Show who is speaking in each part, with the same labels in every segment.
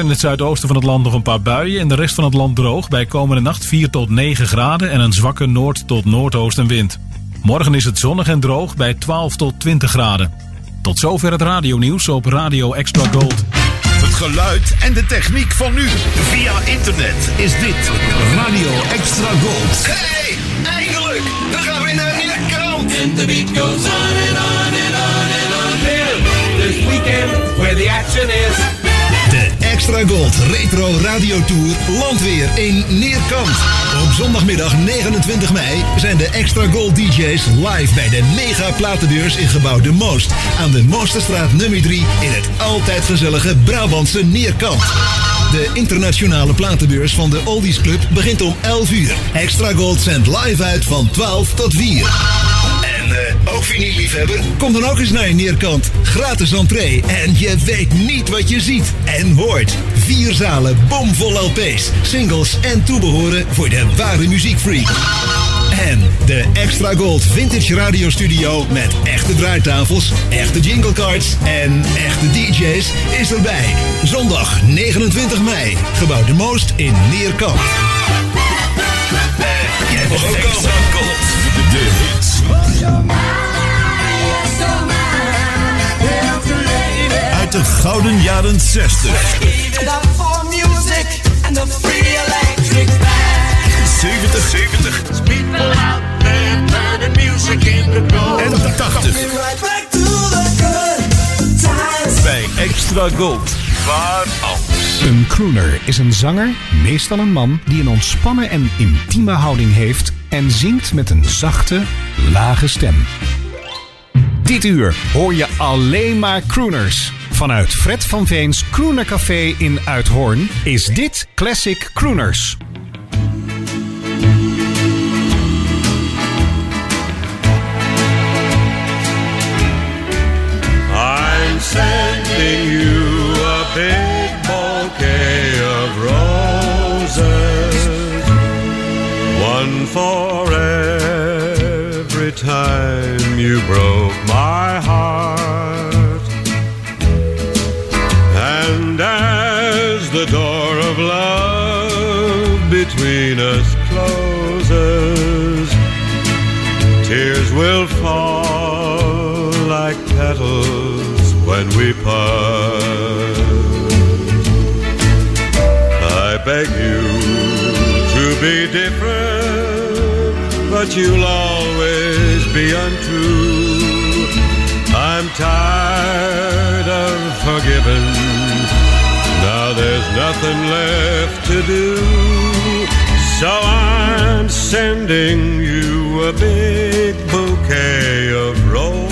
Speaker 1: In het zuidoosten van het land nog een paar buien. In de rest van het land droog. Bij komende nacht 4 tot 9 graden en een zwakke noord- tot noordoostenwind. Morgen is het zonnig en droog bij 12 tot 20 graden. Tot zover het radionieuws op Radio Extra Gold.
Speaker 2: Het geluid en de techniek van nu. Via internet is dit Radio Extra Gold.
Speaker 3: Hey, eindelijk! We gaan weer naar Nederland!
Speaker 4: And the beat goes on and on and on and on. This weekend, where the action is.
Speaker 2: Extra Gold Retro Radio Tour landt weer in Neerkamp. Op zondagmiddag 29 mei zijn de Extra Gold DJ's live bij de mega platendeurs in gebouw De Moost. Aan de Moosterstraat nummer 3 in het altijd gezellige Brabantse Neerkamp. De internationale platenbeurs van de Oldies Club begint om 11 uur. Extra Gold zendt live uit van 12 tot 4. Eh, ook vinylliefhebber? Kom dan ook eens naar je neerkant. Gratis entree. En je weet niet wat je ziet en hoort. Vier zalen, bomvol LP's, singles en toebehoren voor de ware muziekfreak. En de Extra Gold Vintage Radio Studio met echte draaitafels, echte jinglecards en echte DJ's is erbij. Zondag 29 mei. Gebouw de Moost in Neerkamp. Eh, jij mag ook komen.
Speaker 3: Gold. De hits.
Speaker 2: Uit de gouden jaren 60.
Speaker 4: for music and the free electric band.
Speaker 2: 70, 70
Speaker 4: People out there turning music into gold.
Speaker 2: en 80
Speaker 4: Right back to the good times.
Speaker 2: bij Extra Gold. Waar anders?
Speaker 5: Een crooner is een zanger, meestal een man, die een ontspannen en intieme houding heeft en zingt met een zachte, lage stem. Dit uur hoor je alleen maar crooners. Vanuit Fred van Veens Crooner Café in Uithoorn is dit Classic Crooners.
Speaker 6: I'm sending you a for every time you broke my heart. And as the door of love between us closes, Tears will fall like petals when we part. I beg you to be different, but you'll always be untrue. I'm tired of forgiving. Now there's nothing left to do. So I'm sending you a big bouquet of roses,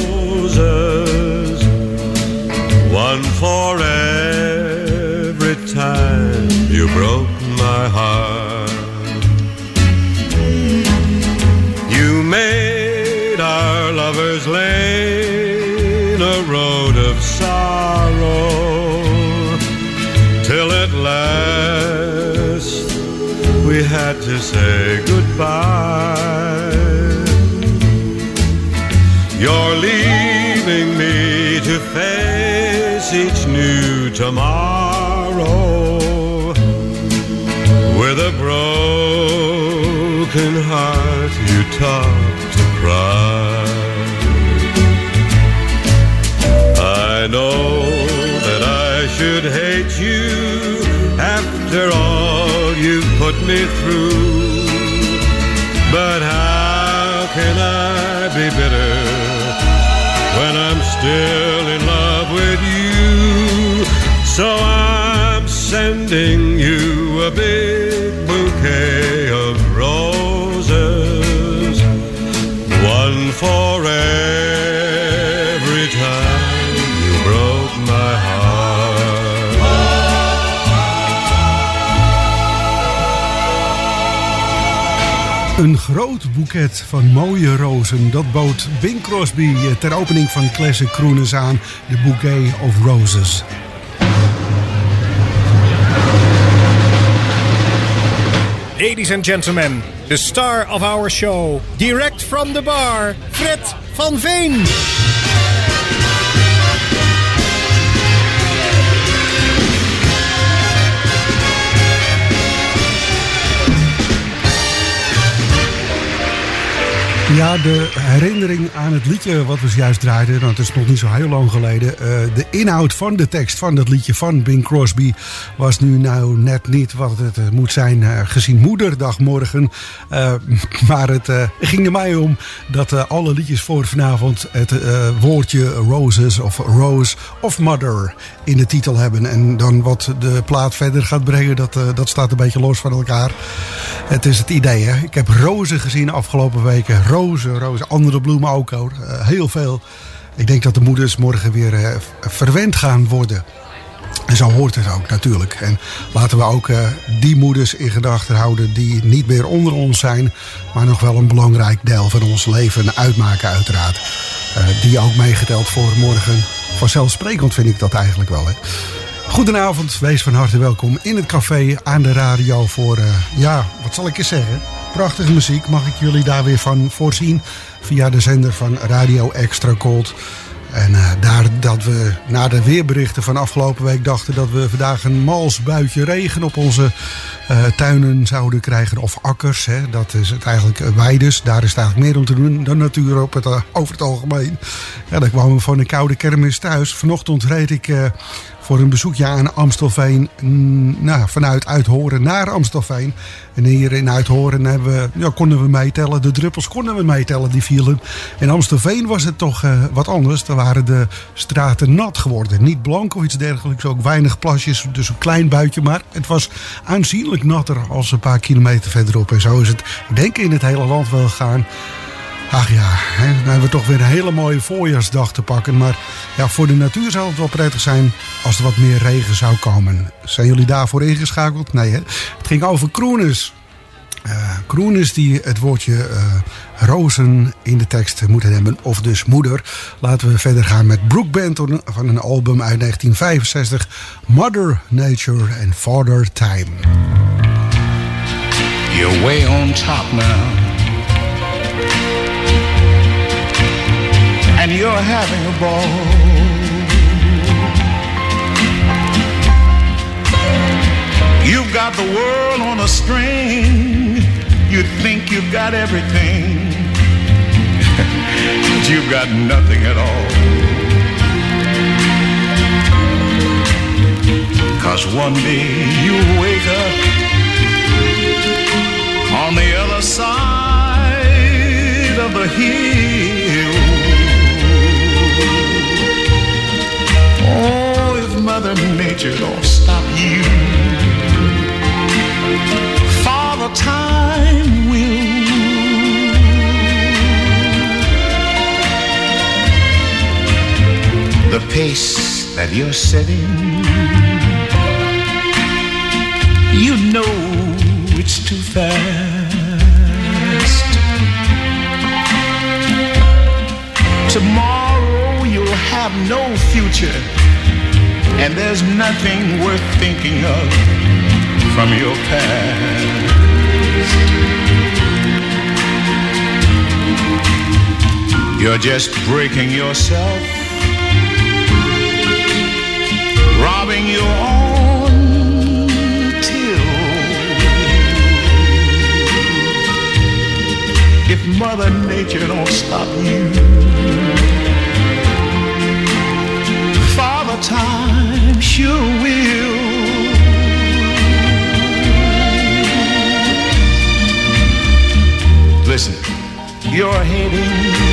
Speaker 6: one for every time you broke my heart. Lovers lane a road of sorrow till at last we had to say goodbye. You're leaving me to face each new tomorrow with a broken heart. You talk to cry. Know that I should hate you after all you've put me through. But how can I be bitter when I'm still in love with you? So I'm sending you a big bouquet of roses, one for every
Speaker 7: Een groot boeket van mooie rozen. Dat bood Bing Crosby ter opening van Classic Crooners aan. De Bouquet of Roses.
Speaker 5: Ladies and gentlemen, the star of our show, direct from the bar, Fred van Veen.
Speaker 7: Ja, de herinnering aan het liedje wat we juist draaiden, want het is nog niet zo heel lang geleden. Uh, de inhoud van de tekst van dat liedje van Bing Crosby was nu nou net niet wat het uh, moet zijn uh, gezien moederdag morgen. maar het ging er mij om dat alle liedjes voor vanavond het woordje roses of rose of mother in de titel hebben. En dan wat de plaat verder gaat brengen, dat, dat staat een beetje los van elkaar. Het is het idee, hè. Ik heb rozen gezien de afgelopen weken. Rozen, andere bloemen ook hoor. Uh, heel veel. Ik denk dat de moeders morgen weer uh, verwend gaan worden. En zo hoort het ook natuurlijk. En laten we ook uh, die moeders in gedachten houden die niet meer onder ons zijn, maar nog wel een belangrijk deel van ons leven uitmaken, uiteraard. Die ook meegeteld voor morgen. Vanzelfsprekend vind ik dat eigenlijk wel. Hè. Goedenavond, wees van harte welkom in het café aan de radio voor, ja, wat zal ik eens zeggen? Prachtige muziek, mag ik jullie daar weer van voorzien via de zender van Radio Extra Cold. En uh, daar dat we na de weerberichten van afgelopen week dachten dat we vandaag een mals buitje regen op onze uh, tuinen zouden krijgen. Of akkers, hè. dat is het eigenlijk weides. Daar is het eigenlijk meer om te doen dan natuur op het, uh, over het algemeen. Ja, dan kwamen we van een koude kermis thuis. Vanochtend reed ik voor een bezoekje aan Amstelveen. Nou, vanuit Uithoren naar Amstelveen. En hier in Uithoren hebben ja, konden we meetellen. De druppels konden we meetellen die vielen. In Amstelveen was het toch wat anders. Daar waren de straten nat geworden. Niet blank of iets dergelijks. Ook weinig plasjes. Dus een klein buitje. Maar het was aanzienlijk natter als een paar kilometer verderop. En zo is het, denk ik, in het hele land wel gegaan. Ach ja, hè, dan hebben we toch weer een hele mooie voorjaarsdag te pakken. Maar ja, voor de natuur zou het wel prettig zijn als er wat meer regen zou komen. Zijn jullie daarvoor ingeschakeld? Nee, hè? Het ging over Kroenus. Uh, Kroenus die het woordje uh, rozen in de tekst moeten hebben, of dus moeder. Laten we verder gaan met Brooke Benton van een album uit 1965. Mother Nature and Father Time.
Speaker 8: Way on top now. and you're having a ball. You've got the world on a string. You think you've got everything, but you've got nothing at all. Cause one day you'll wake up on the other side of the hill. Oh, if Mother Nature don't stop you, Father Time will. The pace that you're setting, you know it's too fast. Tomorrow you'll have no future and there's nothing worth thinking of from your past. You're just breaking yourself, robbing your own If Mother Nature don't stop you, Father Time sure will. Listen, you're heading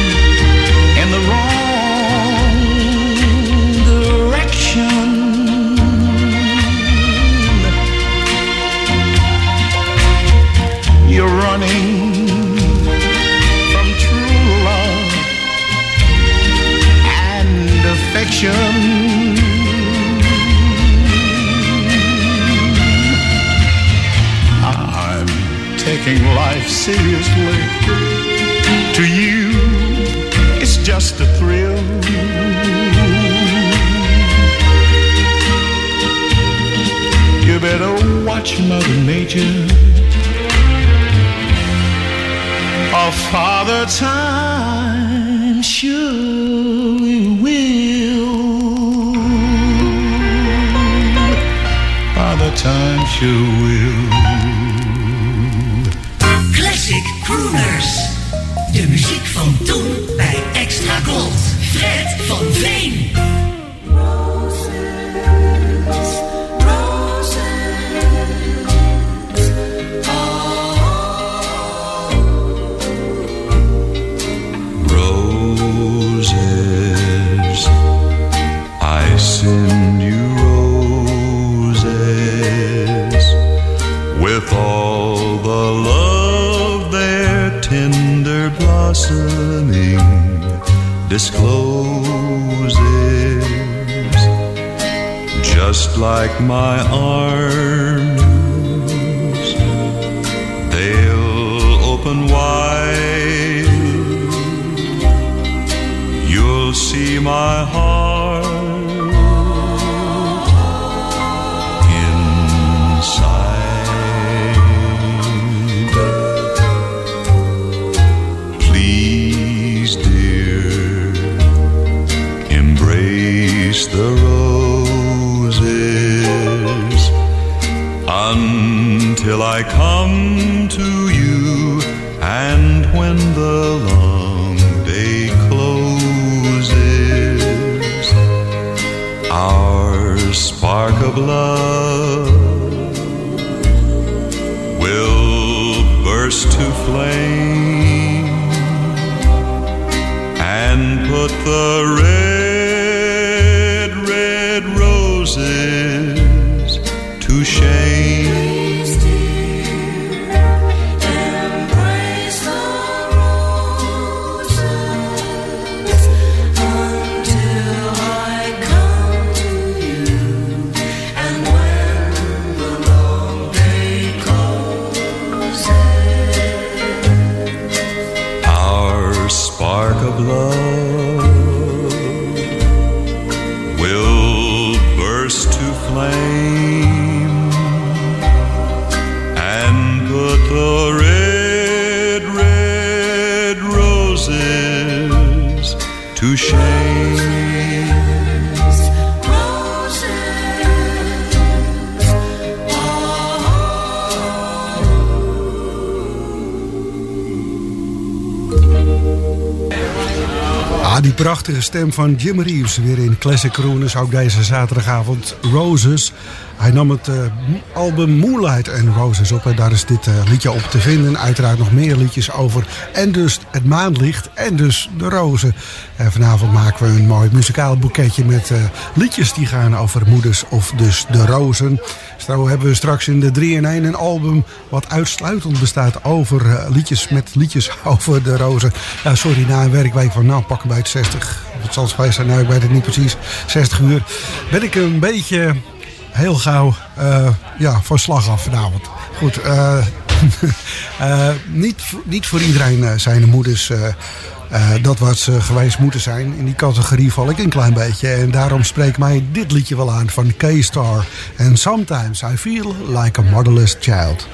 Speaker 7: stem van Jim Reeves weer in Classic Crooners. Ook deze zaterdagavond Roses. Hij nam het eh, album Moonlight and Roses op. En daar is dit eh, liedje op te vinden. Uiteraard nog meer liedjes over. En dus het maanlicht. En dus de rozen. En vanavond maken we een mooi muzikaal boeketje met eh, liedjes die gaan over moeders of dus de rozen. Zo hebben we straks in de 3 in 1 een album wat uitsluitend bestaat over liedjes met liedjes over de rozen. Ja, sorry, na een werkweek van nou pakken bij het 60. Of het zal geweest zijn, nou ik weet het niet precies. 60 uur. Ben ik een beetje heel gauw eh, ja, van slag af vanavond. Goed, eh, eh, niet, niet voor iedereen zijn de moeders dat wat ze geweest moeten zijn. In die categorie val ik een klein beetje. En daarom spreekt mij dit liedje wel aan van K-Star. And sometimes I feel like a motherless child.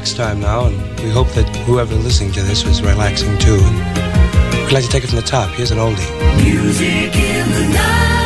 Speaker 9: relax time now, and we hope that whoever listening to this was relaxing too. We'd like to take it from the top. Here's an oldie.
Speaker 10: Music in the night.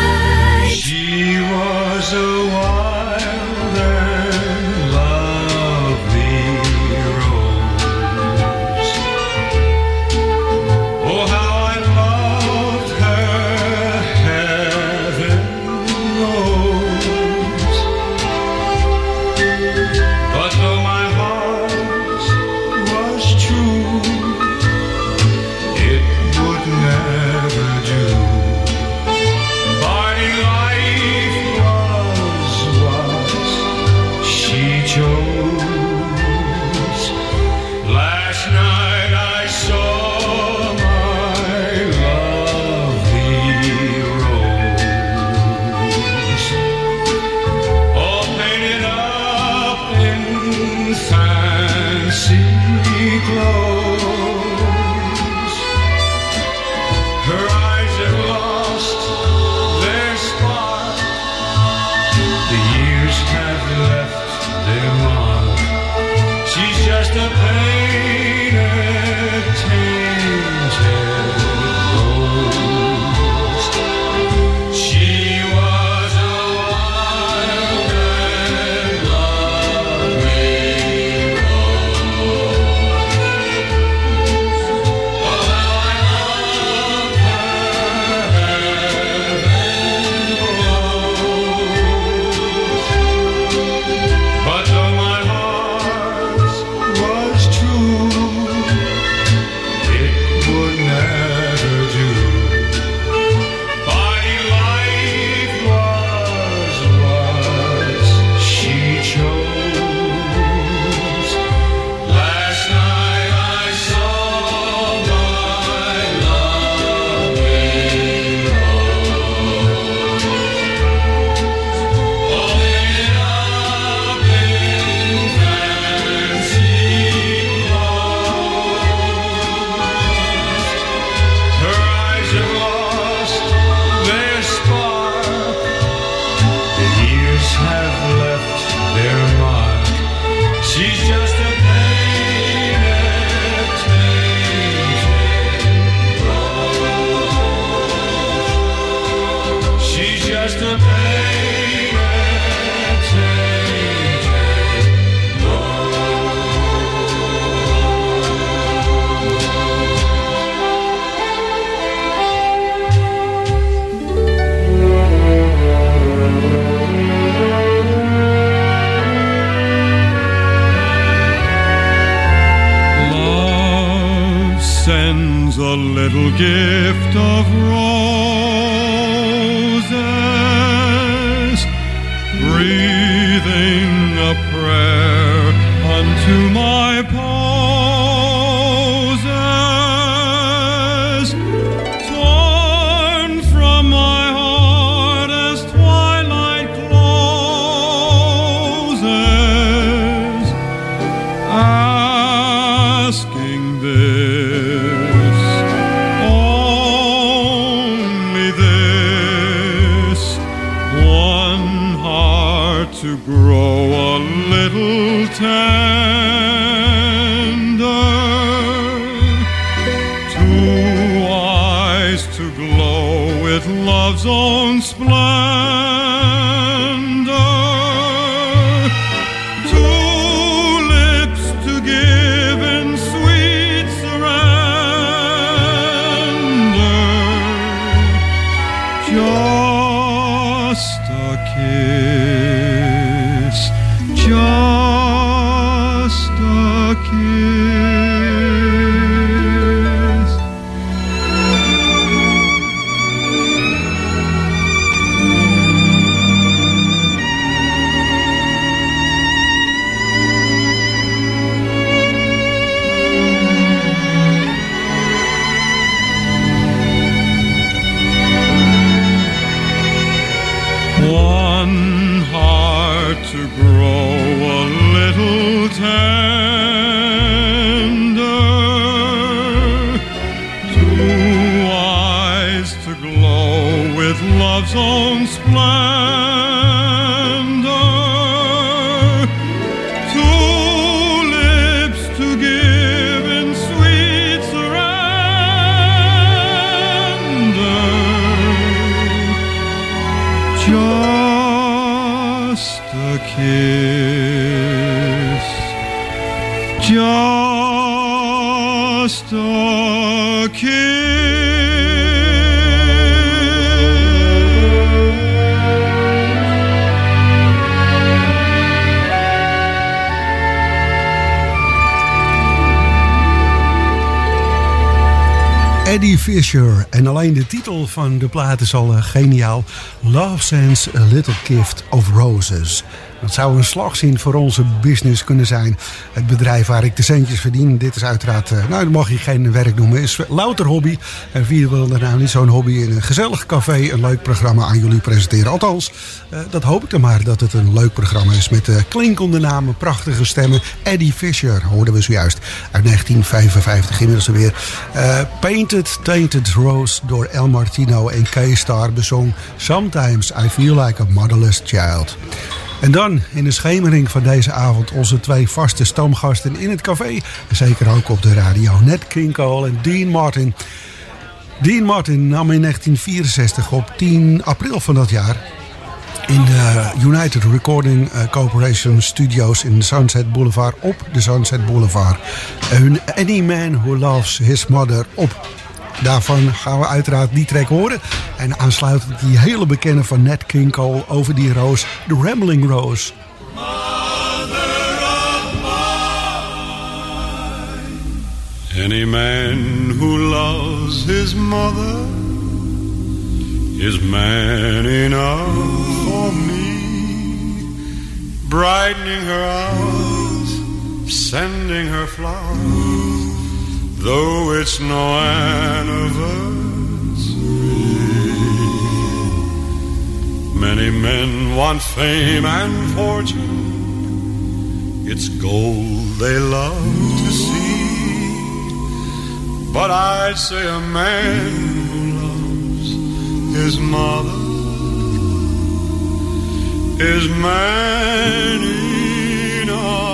Speaker 7: songs En alleen de titel van de plaat is al eh, geniaal. Love sends a little gift of roses. Dat zou een slagzin voor onze business kunnen zijn. Het bedrijf waar ik de centjes verdien. Dit is uiteraard, eh, nou dat mag je geen werk noemen. Is louter hobby. En wie wil er nou niet zo'n hobby in een gezellig café een leuk programma aan jullie presenteren. Althans, eh, dat hoop ik dan maar dat het een leuk programma is. Met uh, klinkende namen, prachtige stemmen. Eddie Fisher hoorden we zojuist uit 1955 inmiddels weer. Painted Tainted Rose door El Martino en K-Star bezong Sometimes I Feel Like a Motherless Child. En dan in de schemering van deze avond onze twee vaste stamgasten in het café. Zeker ook op de radio. Ned King Cole en Dean Martin. Dean Martin nam in 1964 op 10 april van dat jaar in de United Recording eh, Corporation Studios in Sunset Boulevard op de Sunset Boulevard hun Any Man Who Loves His Mother op. Daarvan gaan we uiteraard die track horen. En aansluitend die hele bekende van Nat King Cole over die roos, de Rambling Rose.
Speaker 11: Any man who loves his mother is man enough for me, brightening her hours, sending her flowers, though it's no anniversary. Many men want fame and fortune, it's gold they love to see. But I'd say a man who loves his mother is man enough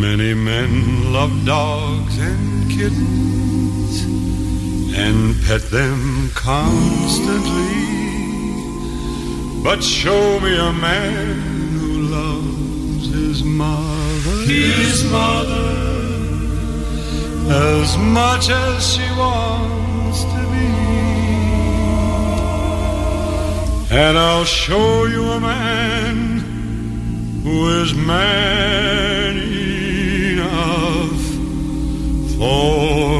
Speaker 11: Many men love dogs and kittens and pet them constantly. But show me a man who loves his mother, his mother, as much as she wants to be. And I'll show you a man who is man for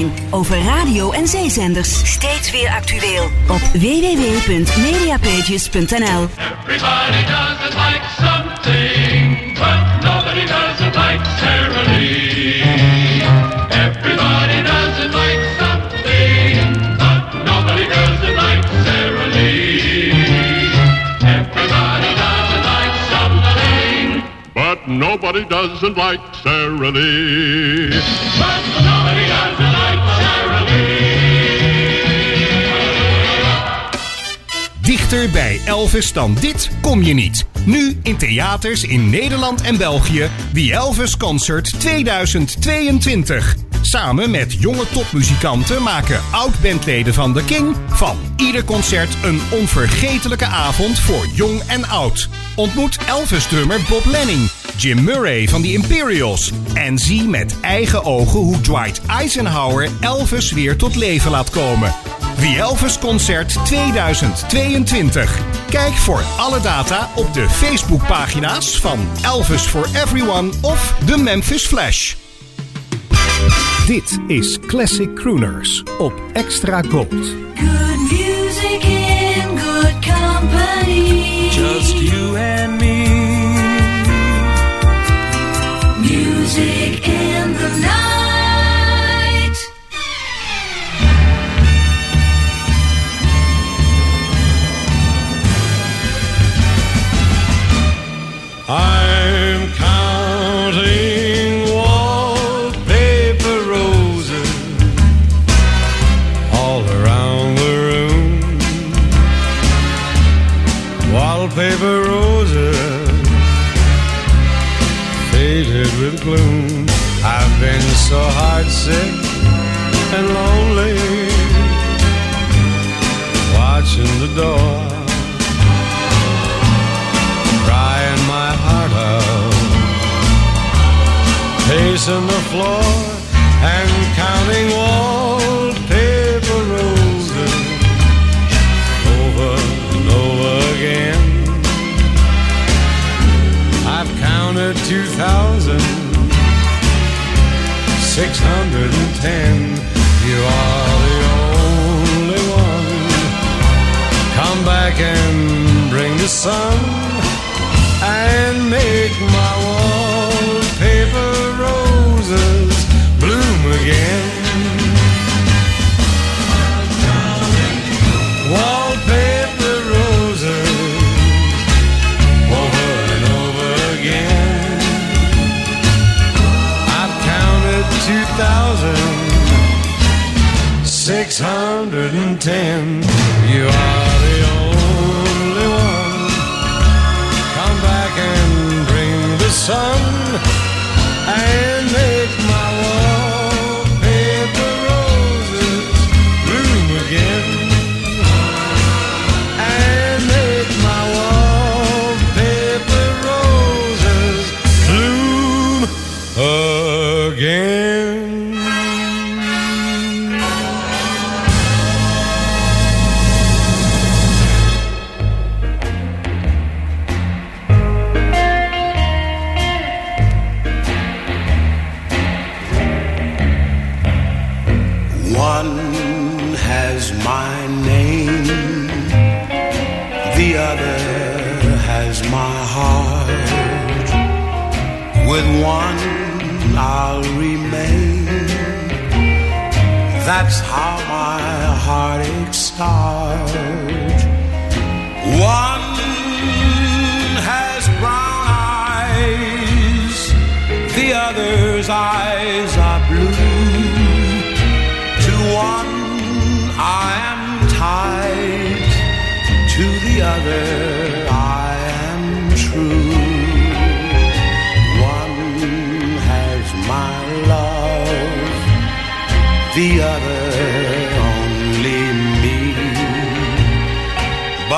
Speaker 12: online over radio en zeezenders. Steeds weer actueel op www.mediapages.nl.
Speaker 13: Everybody doesn't like something, but nobody doesn't like Sara Lee. Everybody doesn't like something, but nobody doesn't like Sara Lee. Everybody doesn't like something,
Speaker 14: But nobody doesn't like Sara
Speaker 5: Bij Elvis dan dit kom je niet. Nu in theaters in Nederland en België. The Elvis Concert 2022. Samen met jonge topmuzikanten maken oud-bandleden van The King van ieder concert een onvergetelijke avond voor jong en oud. Ontmoet Elvis-drummer Bob Lenning, Jim Murray van The Imperials en zie met eigen ogen hoe Dwight Eisenhower Elvis weer tot leven laat komen. The Elvis Concert 2022. Kijk voor alle data op de Facebookpagina's van Elvis for Everyone of The Memphis Flash. Dit is Classic Crooners op Extra Gold.
Speaker 4: Good music in good company.
Speaker 10: Just you and me.
Speaker 4: Music in the night.
Speaker 10: I'm counting wallpaper roses all around the room. Wallpaper roses faded with gloom. I've been so heartsick and lonely, watching the door pacing the floor and counting wallpaper roses over and over again. I've counted 2,610. You are the only one. Come back and bring the sun and make my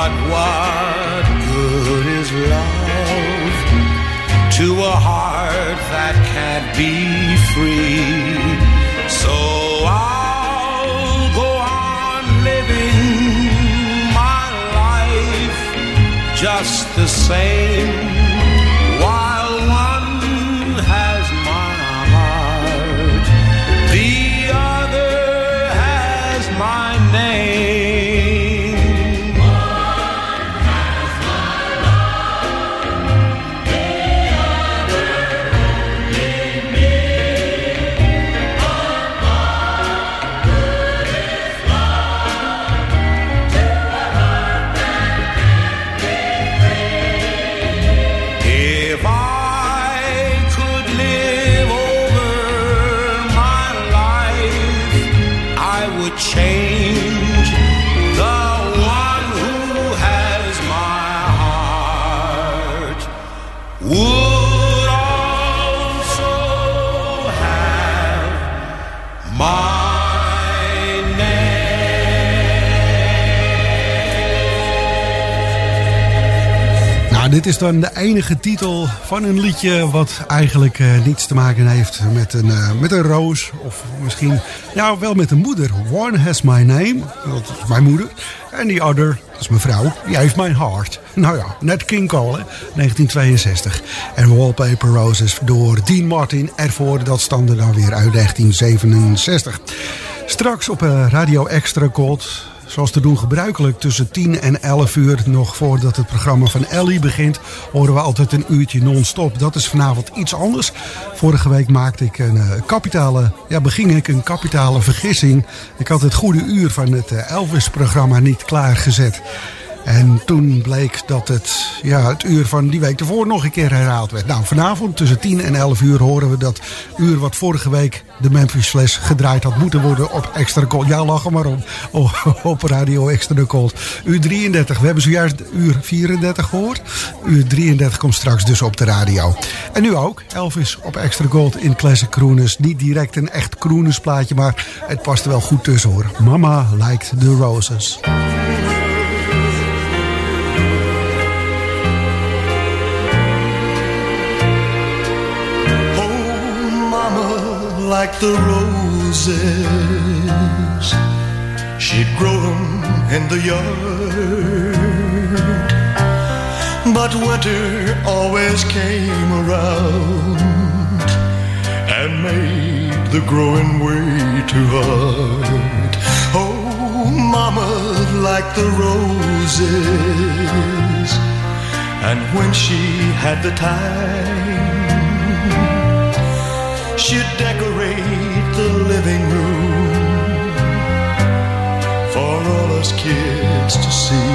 Speaker 11: But what good is love to a heart that can't be free? So I'll go on living my life just the same
Speaker 7: dit is dan de enige titel van een liedje wat eigenlijk eh, niets te maken heeft met een, eh, met een roos. Of misschien, nou wel met een moeder. One has my name, dat is mijn moeder. En die other, dat is mijn vrouw, die heeft mijn hart. Nou ja, net King Cole, hè, 1962. En Wallpaper Roses door Dean Martin ervoor. Dat stamde dan weer uit 1967. Straks op eh, Radio Extra Gold Zoals te doen gebruikelijk tussen 10 en 11 uur, nog voordat het programma van Ellie begint, horen we altijd een uurtje non-stop. Dat is vanavond iets anders. Vorige week maakte ik een eh, kapitale, ja, beging ik een kapitale vergissing. Ik had het goede uur van het eh, Elvis-programma niet klaargezet. En toen bleek dat het, ja, het uur van die week ervoor nog een keer herhaald werd. Nou, vanavond tussen 10 en 11 uur horen we dat uur wat vorige week de Memphis Flash gedraaid had moeten worden op Extra Cold. Ja, lach maar om. Oh, op Radio Extra Cold. Uur 33. We hebben zojuist uur 34 gehoord. Uur 33 komt straks dus op de radio. En nu ook. Elvis op Extra Gold in Classic Crooners. Niet direct een echt Crooners plaatje, maar het past er wel goed tussen hoor. Mama liked the roses.
Speaker 6: Like the roses. She'd grow 'em in the yard. But winter always came around and made the growing way too hard. Oh, Mama like the roses. And when she had the time, She'd decorate the living room for all us kids to see.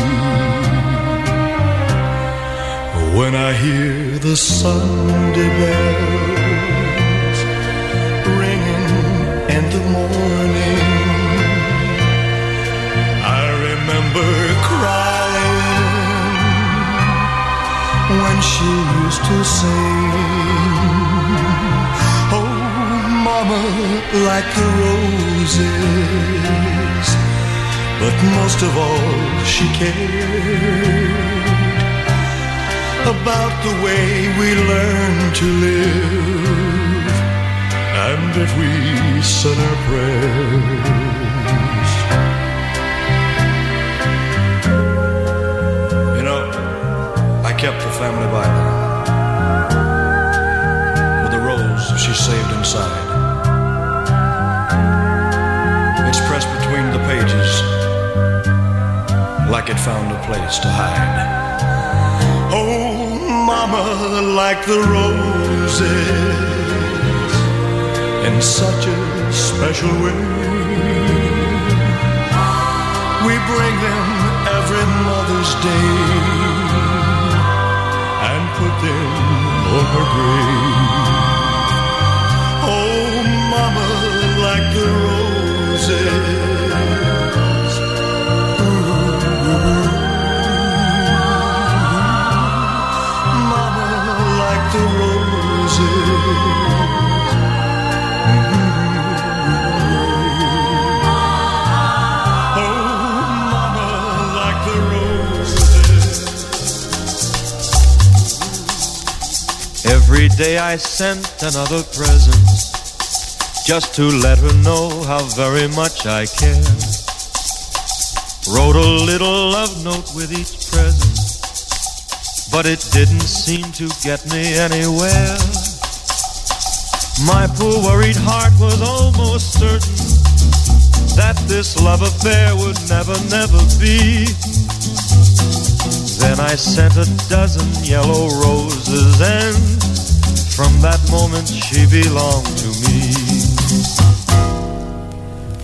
Speaker 6: When I hear the Sunday bells ringing in the morning, I remember crying when she used to sing. Mama, like the roses. But most of all, she cared about the way we learn to live and if we said our prayers. You know, I kept the family Bible with the rose she saved inside. Like it found a place to hide. Oh, mama, like the roses in such a special way. We bring them every Mother's Day and put them on her grave. Oh, Oh, Every day I sent another present just to let her know how very much I care. Wrote a little love note with each present, but it didn't seem to get me anywhere. My poor worried heart was almost certain that this love affair would never, never be. Then I sent a dozen yellow roses, and from that moment she belonged to me.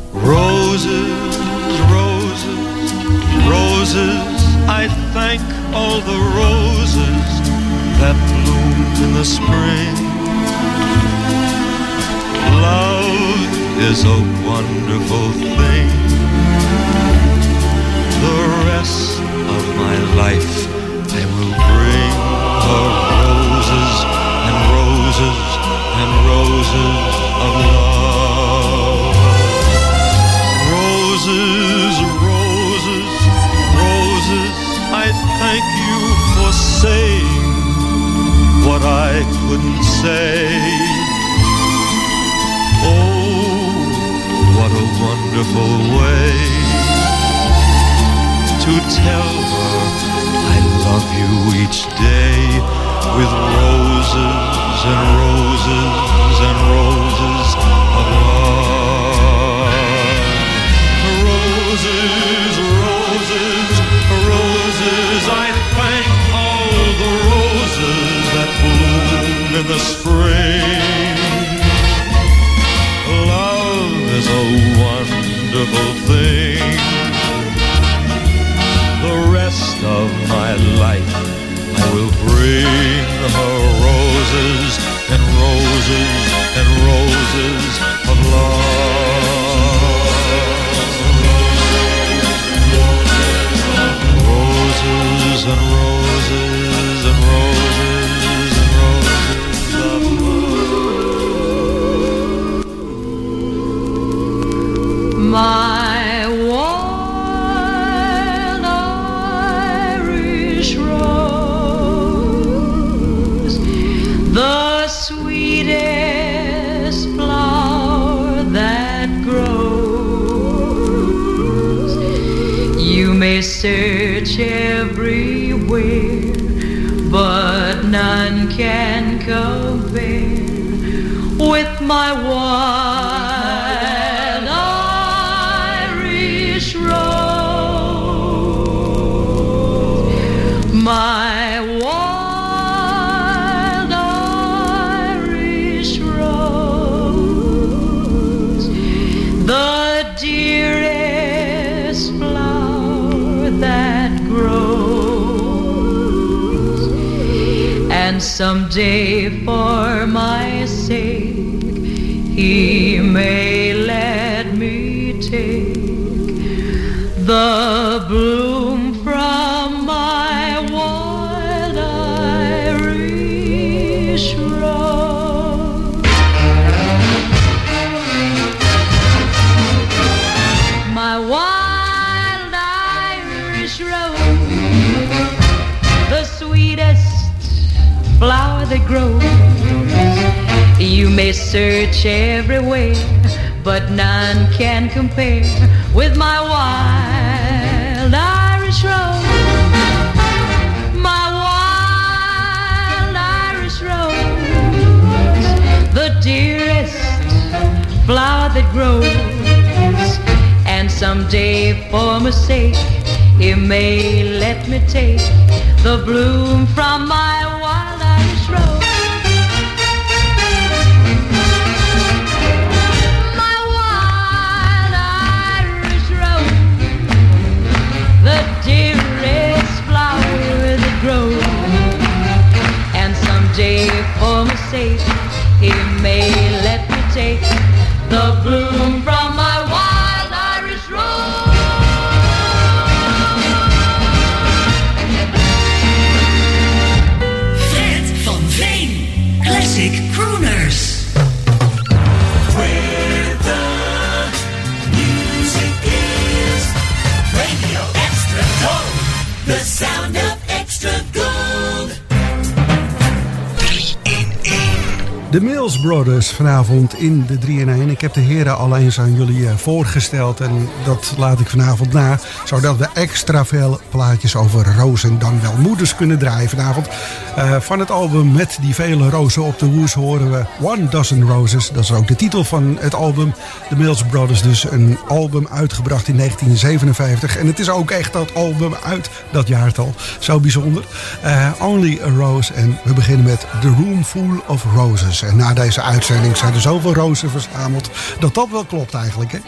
Speaker 6: Roses, roses, roses, I thank all the roses that bloomed in the spring. Love is a wonderful thing. The rest of my life I will bring her roses and roses and roses of love. Roses, roses, roses, I thank you for saying what I couldn't say. Oh, what a wonderful way to tell her I love you each day with roses and roses and roses of love. Roses, roses, roses, I thank all the roses that bloom in the spring a wonderful thing. The rest of my life I will bring her roses and roses and roses of love. Roses and roses
Speaker 15: search everywhere, but none can compare with my wild Irish rose. My wild Irish rose, the dearest flower that grows. And someday, for my sake, it may let me take the bloom from my may let me take the bloom
Speaker 7: Mills Brothers vanavond in de 3 in 1. Ik heb de heren al eens aan jullie eh, voorgesteld en dat laat ik vanavond na. Zodat we extra veel plaatjes over rozen dan wel moeders kunnen draaien vanavond. Uh, van het album met die vele rozen op de hoes horen we One Dozen Roses. Dat is ook de titel van het album. De Mills Brothers dus een album uitgebracht in 1957. En het is ook echt dat album uit dat jaartal. Zo bijzonder. Uh, Only a Rose en we beginnen met The Room Full of Roses. En deze uitzending zijn er zoveel rozen verzameld dat dat wel klopt eigenlijk. Hè?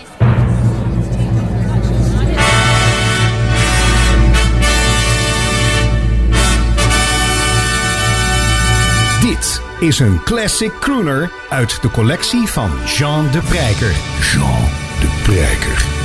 Speaker 16: Dit is een classic crooner uit de collectie van Jean de Prijker. Jean de Prijker.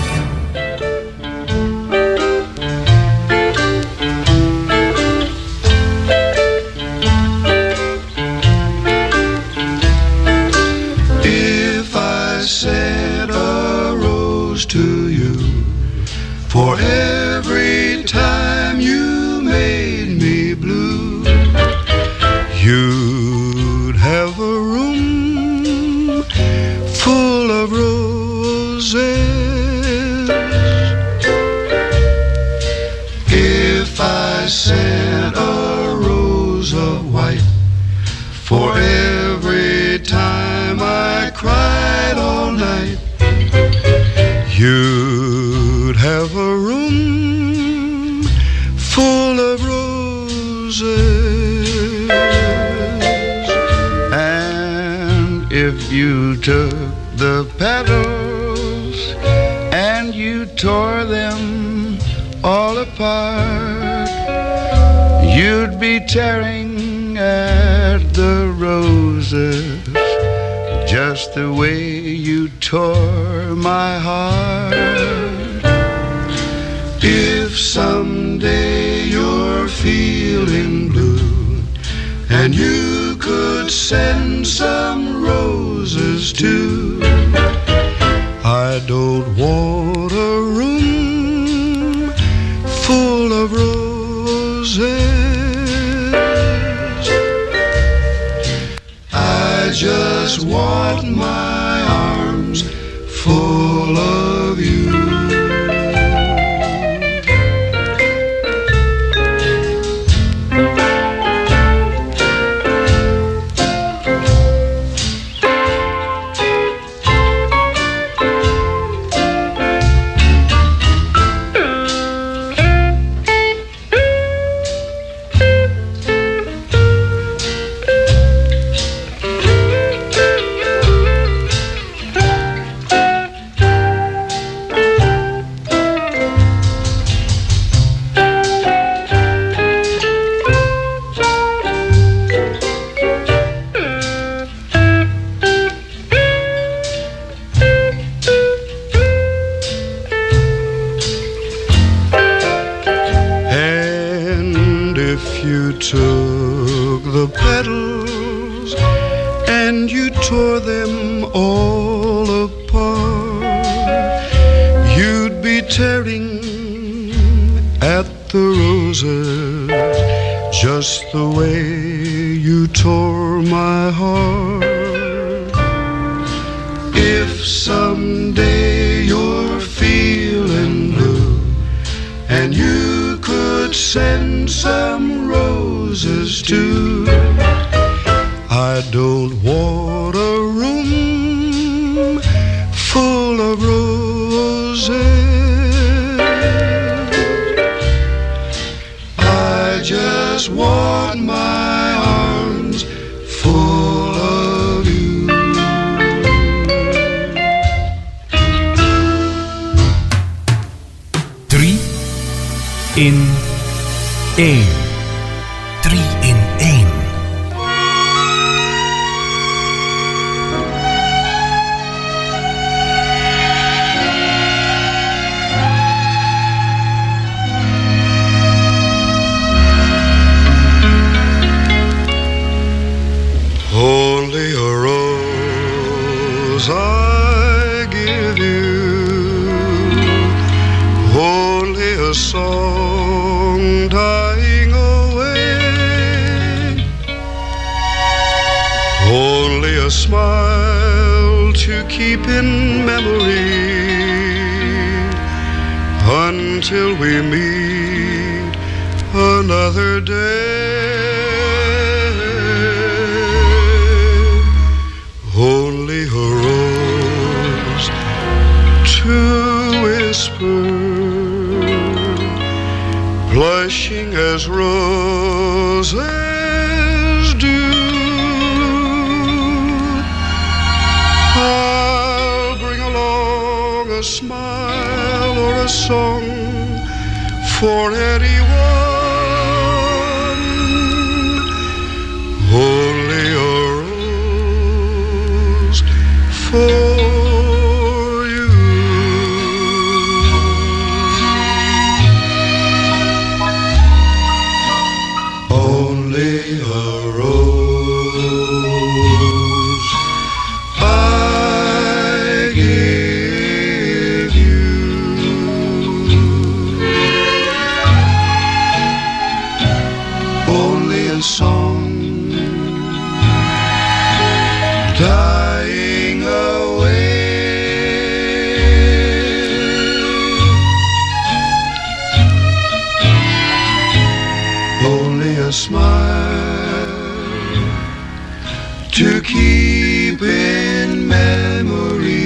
Speaker 17: To
Speaker 16: keep in memory.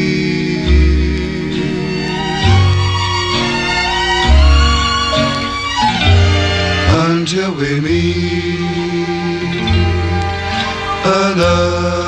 Speaker 16: Until we meet another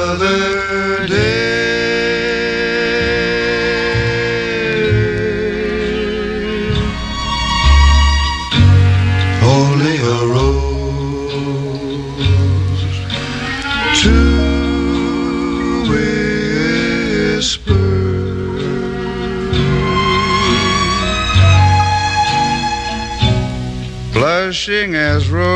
Speaker 16: As roses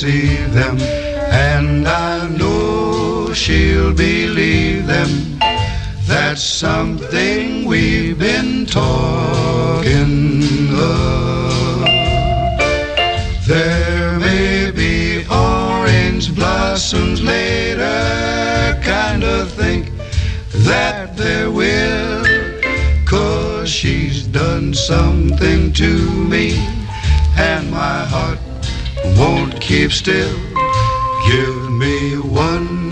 Speaker 16: receive them, and I know she'll believe them. That's something we've been talking of. There may be orange blossoms later, kind of think that there will. Cause she's done something to me, and my heart keep still. Give me one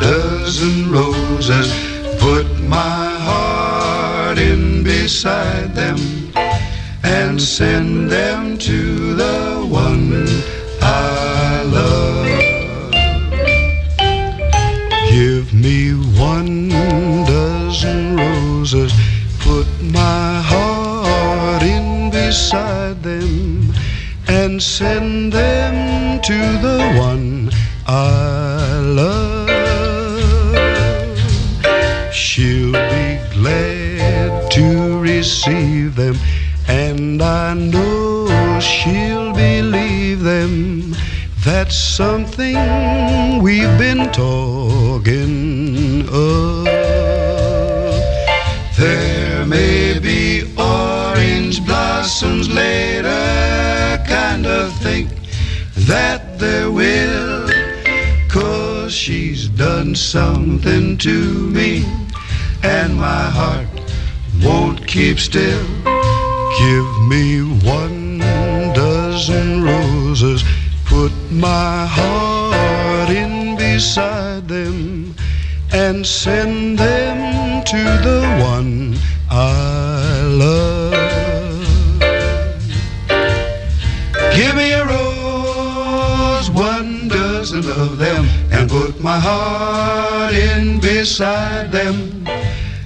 Speaker 16: dozen roses, put my heart in beside them, and send them to the one I love. Give me one dozen roses, put my heart in beside them, and send them to the one I love. She'll be glad to receive them, and I know she'll believe them. That's something we've been talking of. That there will. Cause she's done something to me, and my heart won't keep still. Give me one dozen roses, put my heart in beside them, and send them to the one my heart in beside them,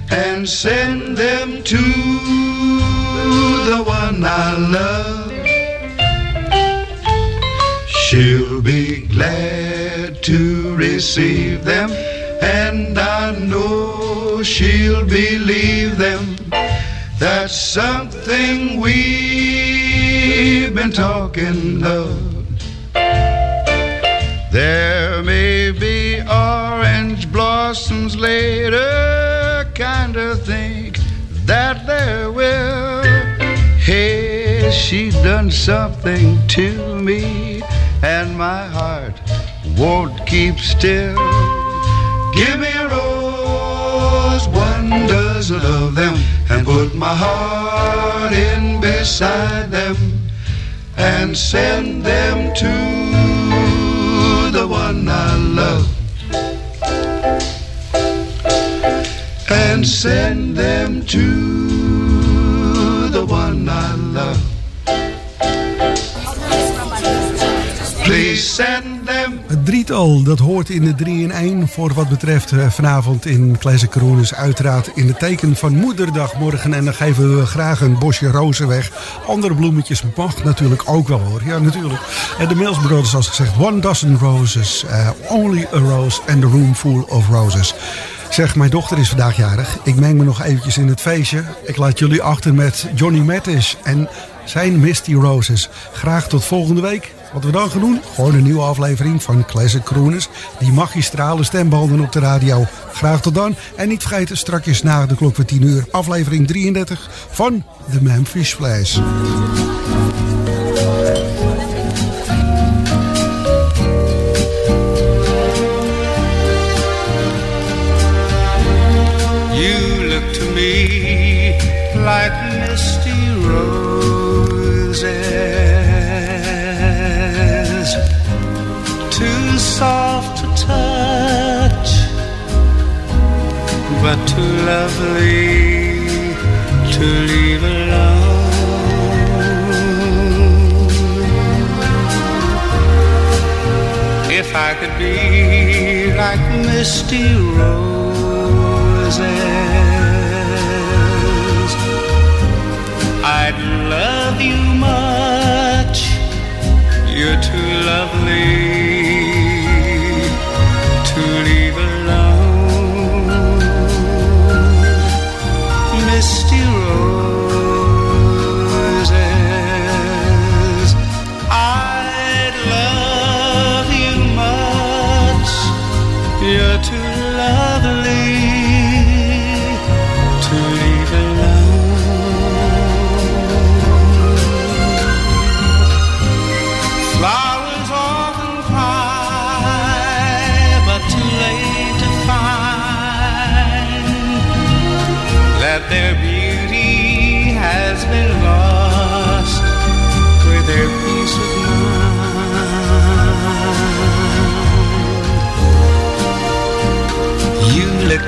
Speaker 16: and send them to the one I love. She'll be glad to receive them, and I know she'll believe them. That's something we've been talking of. There may later, kind of think that there will. Hey, she done something to me, and my heart won't keep still. Give me a rose, one dozen of them, and put my heart in beside them, and send them to the one I love. And send them to the one I love. Please send
Speaker 7: drietal, dat hoort in de 3 in 1 voor wat betreft eh, vanavond in Classic Coronis. Uiteraard in het teken van moederdag morgen. En dan geven we graag een bosje rozen weg. Andere bloemetjes mag natuurlijk ook wel hoor. Ja, natuurlijk. En de Mills Brothers, zoals gezegd, one dozen roses. eh, only a rose and a room full of roses. Zeg, mijn dochter is vandaag jarig. Ik meng me nog eventjes in het feestje. Ik laat jullie achter met Johnny Mattis en zijn Misty Roses. Graag tot volgende week. Wat we dan gaan doen? Gewoon een nieuwe aflevering van Classic Crooners. Die magistrale stembanden op de radio. Graag tot dan. En niet vergeten, strakjes na de klok van 10 uur. Aflevering 33 van The Memphis Flash.
Speaker 11: You look to me like but too lovely to leave alone. If I could be like misty roses, I'd love you much. You're too lovely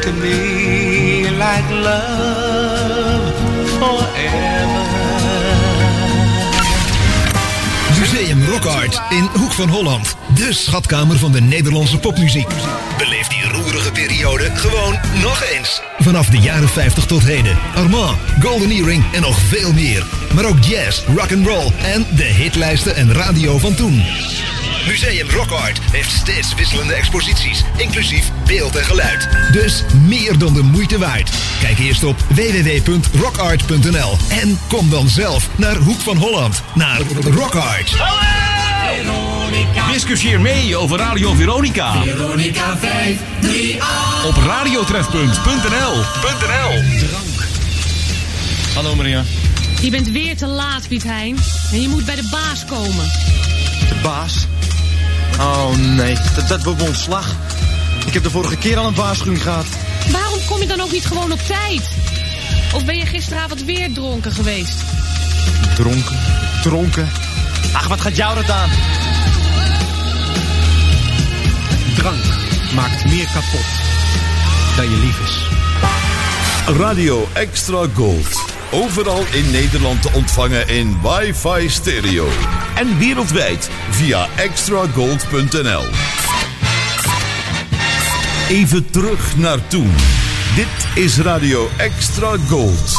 Speaker 11: to me like love forever.
Speaker 2: Museum Rockart in Hoek van Holland. De schatkamer van de Nederlandse popmuziek. Beleef die roerige periode gewoon nog eens. Vanaf de jaren 50 tot heden. Armand, Golden Earring en nog veel meer. Maar ook jazz, rock and roll en de hitlijsten en radio van toen. Museum Rockart heeft steeds wisselende exposities, inclusief beeld en geluid. Dus meer dan de moeite waard. Kijk eerst op www.rockart.nl en kom dan zelf naar Hoek van Holland, naar Rockart.
Speaker 18: Discussieer mee over Radio Veronica.
Speaker 10: Veronica 538.
Speaker 18: Op radiotrefpunt.nl. Hallo Maria.
Speaker 19: Je bent weer te laat, Piet Hein. En je moet bij de baas komen.
Speaker 20: De baas? Oh nee, dat, dat wordt mijn ontslag. Ik heb de vorige keer al een waarschuwing gehad.
Speaker 19: Waarom kom je dan ook niet gewoon op tijd? Of ben je gisteravond weer dronken geweest?
Speaker 20: Dronken, dronken. Ach, wat gaat jou dat aan?
Speaker 21: Drank maakt meer kapot dan je lief is.
Speaker 22: Radio Extra Gold. Overal in Nederland te ontvangen in wifi stereo. En wereldwijd via extragold.nl. Even terug naar toen. Dit is Radio Extra Gold.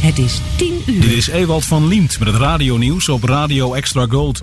Speaker 12: Het is 10 uur.
Speaker 1: Dit is Ewald van Liemt met het radionieuws op Radio Extra Gold.